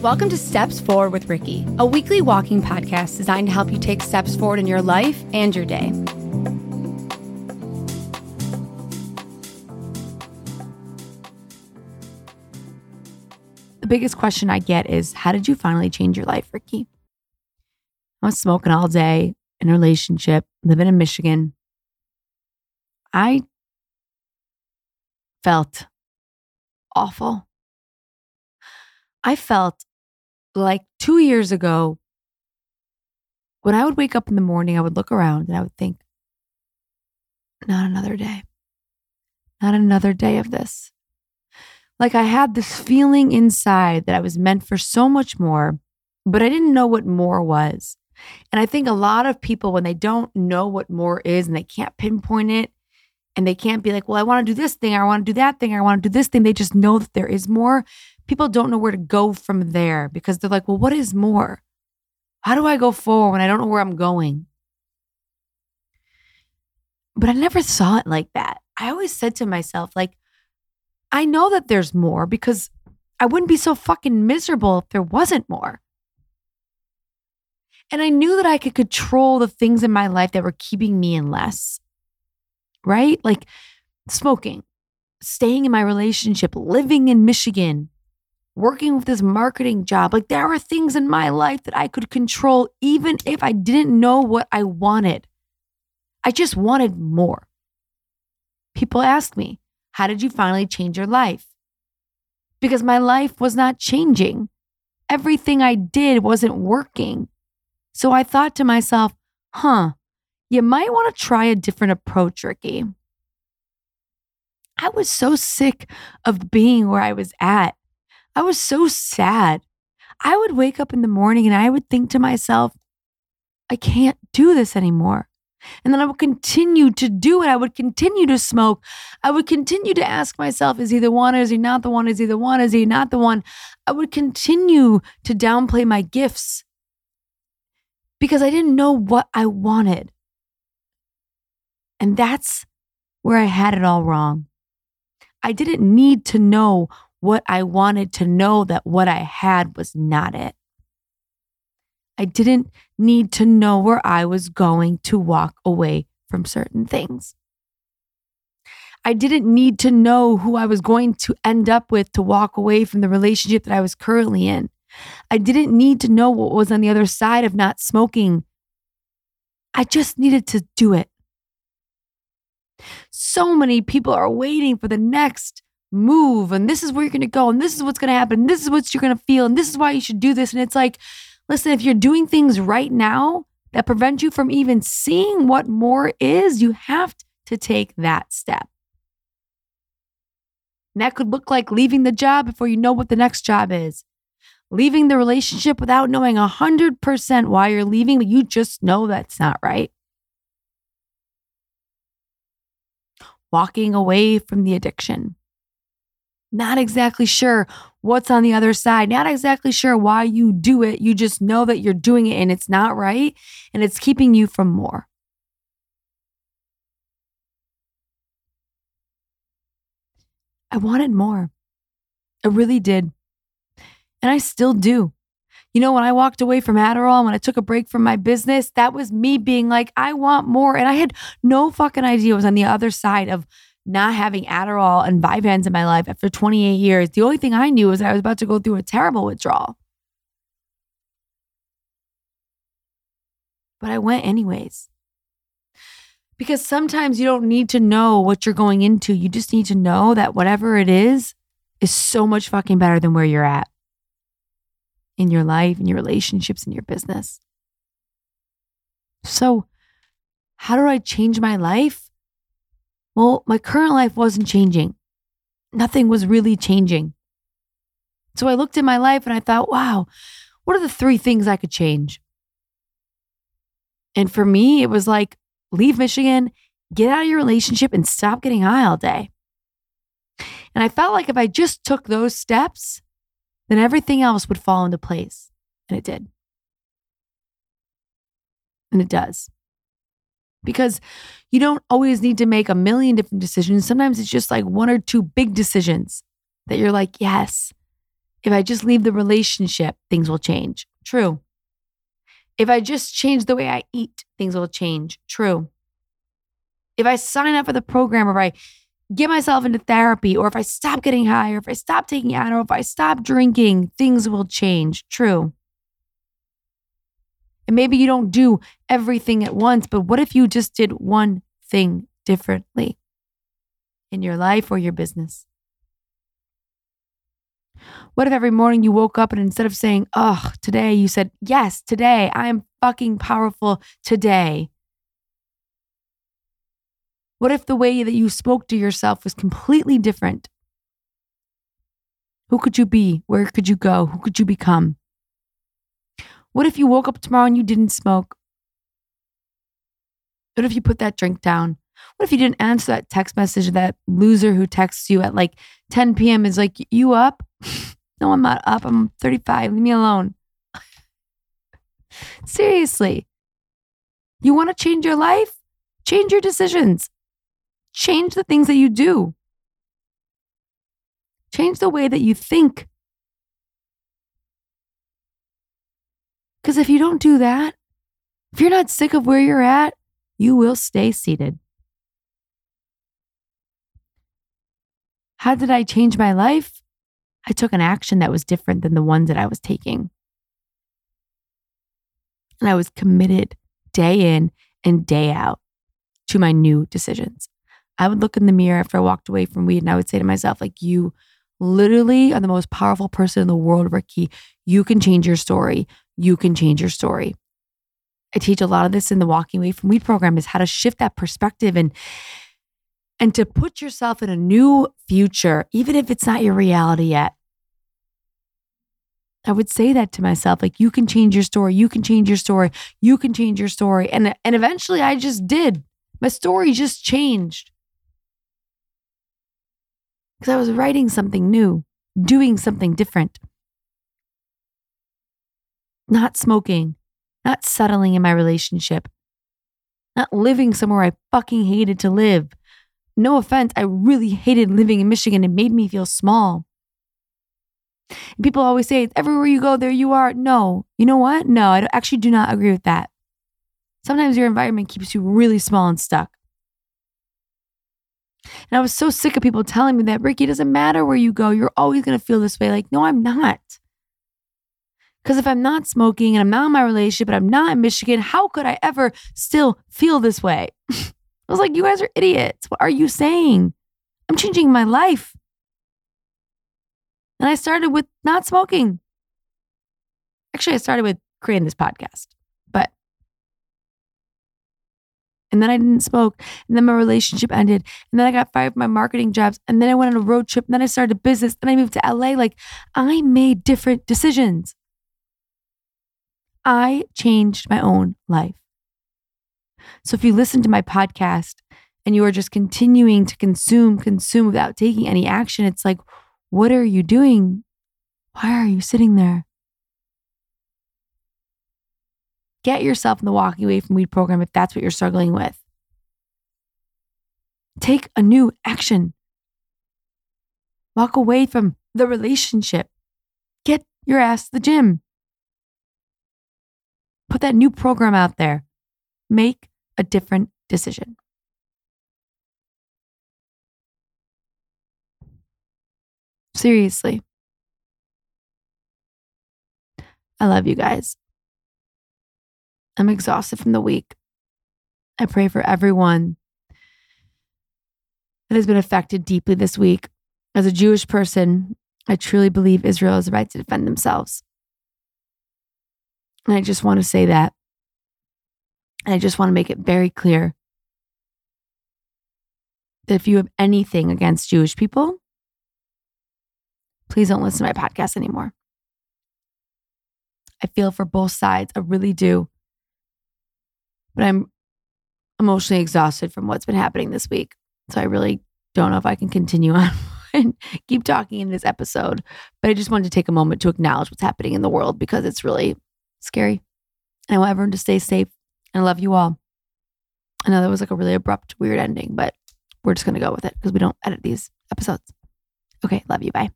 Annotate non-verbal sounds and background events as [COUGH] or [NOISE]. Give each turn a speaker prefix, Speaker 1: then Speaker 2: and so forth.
Speaker 1: Welcome to Steps Forward with Ricky, a weekly walking podcast designed to help you take steps forward in your life and your day. The biggest question I get is How did you finally change your life, Ricky? I was smoking all day in a relationship, living in Michigan. I felt awful. I felt like two years ago, when I would wake up in the morning, I would look around and I would think, not another day, not another day of this. Like I had this feeling inside that I was meant for so much more, but I didn't know what more was. And I think a lot of people, when they don't know what more is and they can't pinpoint it, and they can't be like, well, I want to do this thing, I want to do that thing, I want to do this thing. They just know that there is more. People don't know where to go from there because they're like, well, what is more? How do I go forward when I don't know where I'm going? But I never saw it like that. I always said to myself, like, I know that there's more because I wouldn't be so fucking miserable if there wasn't more. And I knew that I could control the things in my life that were keeping me in less right? Like smoking, staying in my relationship, living in Michigan, working with this marketing job. Like there are things in my life that I could control even if I didn't know what I wanted. I just wanted more. People ask me, How did you finally change your life? Because my life was not changing. Everything I did wasn't working. So I thought to myself, Huh, you might want to try a different approach, Ricky. I was so sick of being where I was at. I was so sad. I would wake up in the morning and I would think to myself, I can't do this anymore. And then I would continue to do it. I would continue to smoke. I would continue to ask myself, is he the one? Is he not the one? Is he the one? Is he not the one? I would continue to downplay my gifts because I didn't know what I wanted. And that's where I had it all wrong. I didn't need to know what I wanted to know that what I had was not it. I didn't need to know where I was going to walk away from certain things. I didn't need to know who I was going to end up with to walk away from the relationship that I was currently in. I didn't need to know what was on the other side of not smoking. I just needed to do it. So many people are waiting for the next move, and this is where you're going to go, and this is what's going to happen, this is what you're going to feel, and this is why you should do this. And it's like, listen, if you're doing things right now that prevent you from even seeing what more is, you have to take that step. And that could look like leaving the job before you know what the next job is. Leaving the relationship without knowing 100% why you're leaving, but you just know that's not right. walking away from the addiction. Not exactly sure what's on the other side, not exactly sure why you do it. You just know that you're doing it and it's not right and it's keeping you from more. I wanted more. I really did. And I still do. You know, when I walked away from Adderall, when I took a break from my business, that was me being like, I want more. And I had no fucking idea it was on the other side of not having Adderall and Vyvanse in my life after 28 years. The only thing I knew was I was about to go through a terrible withdrawal. But I went anyways. Because sometimes you don't need to know what you're going into. You just need to know that whatever it is, is so much fucking better than where you're at in your life, in your relationships, in your business. So, how do I change my life? Well, my current life wasn't changing. Nothing was really changing. So I looked at my life and I thought, wow, what are the three things I could change? And for me, it was like leave Michigan, get out of your relationship, and stop getting high all day. And I felt like if I just took those steps, then everything else would fall into place. And it did. And it does. Because you don't always need to make a million different decisions. Sometimes it's just like one or two big decisions that you're like, yes, If I just leave the relationship, things will change. True. If I just change the way I eat, things will change. True. If I sign up for the program or if I get myself into therapy or if I stop getting high or if I stop taking Adderall or if I stop drinking, things will change. True. And maybe you don't do everything at once, but what if you just did one thing differently in your life or your business? What if every morning you woke up and instead of saying, oh, today, you said, yes, today, I am fucking powerful today? What if the way that you spoke to yourself was completely different? Who could you be? Where could you go? Who could you become? What if you woke up tomorrow and you didn't smoke? What if you put that drink down? What if you didn't answer that text message? That loser who texts you at like 10 p.m. is like, You up? [LAUGHS] no, I'm not up. I'm 35. Leave me alone. [LAUGHS] Seriously. You want to change your life? Change your decisions. Change the things that you do. Change the way that you think. Because if you don't do that, if you're not sick of where you're at, you will stay seated. How did I change my life? I took an action that was different than the ones that I was taking. And I was committed day in and day out to my new decisions. I would look in the mirror after I walked away from weed and I would say to myself, like, you literally are the most powerful person in the world, Ricky. You can change your story. You can change your story. I teach a lot of this in the walking away from weed program is how to shift that perspective and and to put yourself in a new future, even if it's not your reality yet. I would say that to myself like you can change your story, you can change your story, you can change your story. And and eventually I just did. My story just changed. Cuz I was writing something new, doing something different. Not smoking, not settling in my relationship, not living somewhere I fucking hated to live no offense, I really hated living in Michigan. It made me feel small. People always say, everywhere you go, there you are. No, you know what? No, I actually do not agree with that. Sometimes your environment keeps you really small and stuck. And I was so sick of people telling me that, Ricky, it doesn't matter where you go, you're always going to feel this way. Like, no, I'm not. Because if I'm not smoking and I'm not in my relationship and I'm not in Michigan, how could I ever still feel this way? [LAUGHS] I was like, you guys are idiots. What are you saying? I'm changing my life. And I started with not smoking. Actually, I started with creating this podcast, but and then I didn't smoke. And then my relationship ended. And then I got fired from my marketing jobs. And then I went on a road trip. And then I started a business. Then I moved to LA. Like I made different decisions. I changed my own life. So if you listen to my podcast and you are just continuing to consume, consume without taking any action, it's like, what are you doing? Why are you sitting there? Get yourself in the walking away from weed program if that's what you're struggling with. Take a new action. Walk away from the relationship. Get your ass to the gym. Put that new program out there. Make a different decision. Seriously. I love you guys. I'm exhausted from the week. I pray for everyone that has been affected deeply this week. As a Jewish person, I truly believe Israel has the right to defend themselves. And I just want to say that and I just want to make it very clear that if you have anything against Jewish people, please don't listen to my podcast anymore. I feel for both sides. I really do. But I'm emotionally exhausted from what's been happening this week. So I really don't know if I can continue [LAUGHS] on and keep talking in this episode. But I just wanted to take a moment to acknowledge what's happening in the world because it's really scary. And I want everyone to stay safe I love you all. I know that was like a really abrupt, weird ending, but we're just going to go with it because we don't edit these episodes. Okay. Love you. Bye.